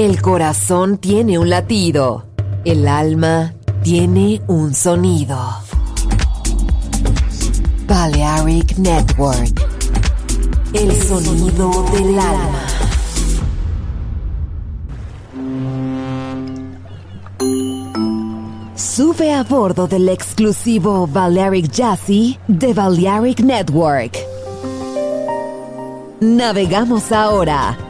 El corazón tiene un latido. El alma tiene un sonido. Balearic Network. El sonido del alma. Sube a bordo del exclusivo Balearic Jazzy de Balearic Network. Navegamos ahora.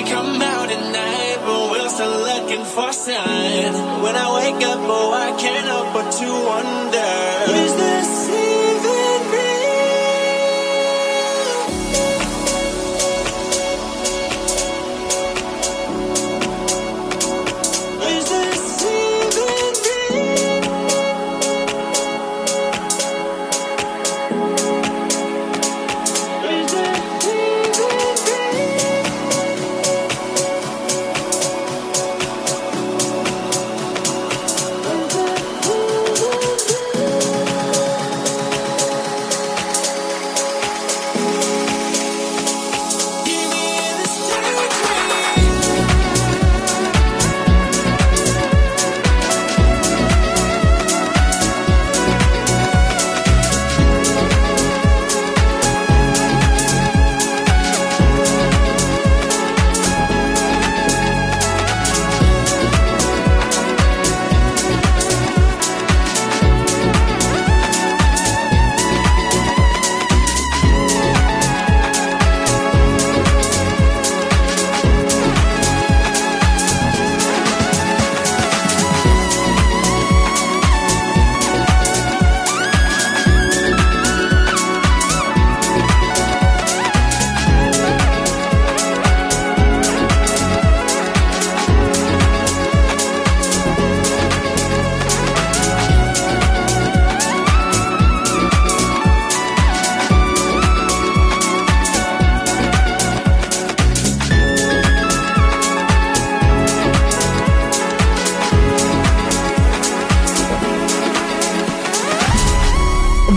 we come out at night, but we're still looking for signs. When I wake up, oh, I can't help but to wonder, is this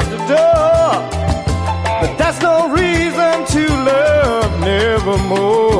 out the door. But that's no reason to love nevermore.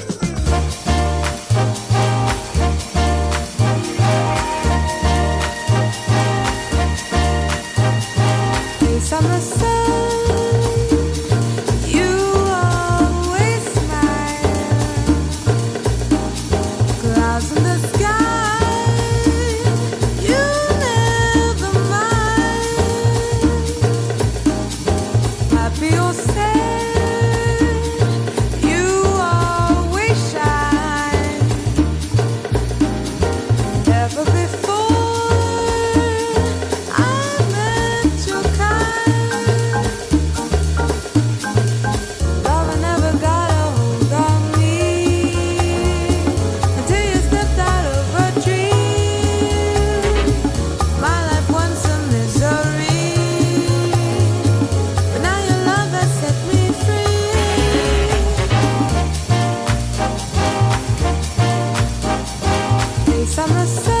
summer sun.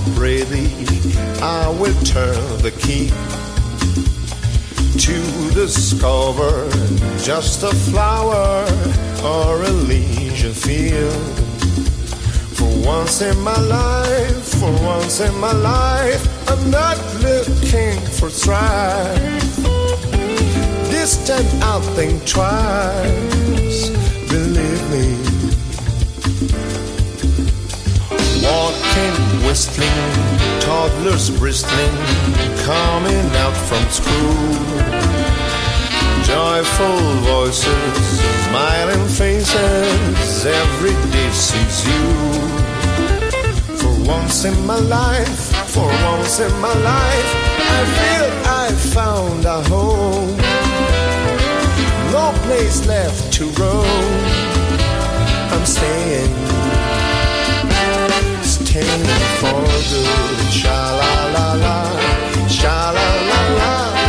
Or pretty, I will turn the key to discover just a flower or a leisure field. For once in my life, for once in my life, I'm not looking for strife. This time I'll think twice, believe me. Walking, whistling, toddlers bristling, coming out from school. Joyful voices, smiling faces, every day sees you. For once in my life, for once in my life, I feel I found a home. No place left to roam. I'm staying came for good. Sha la la la, sha la la la.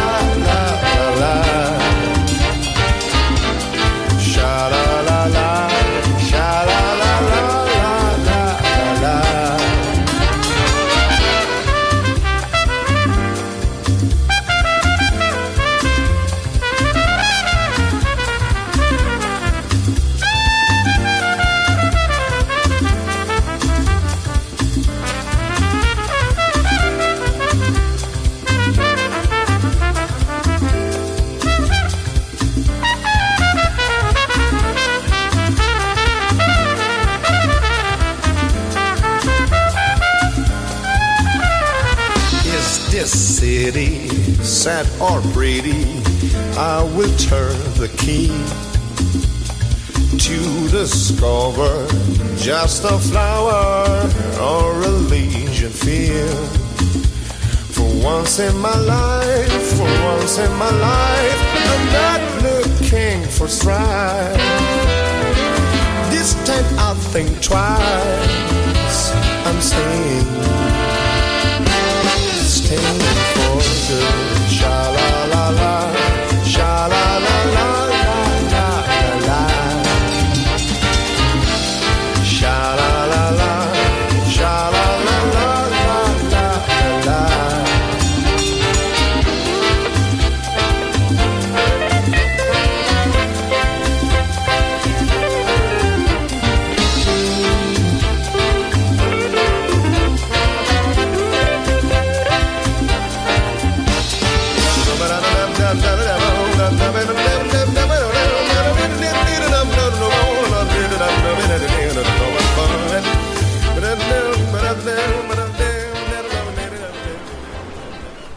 Sad or pretty, I will turn the key to discover just a flower or a legion field. For once in my life, for once in my life, I'm not looking for strife. This time I'll think twice. I'm staying, staying for good shall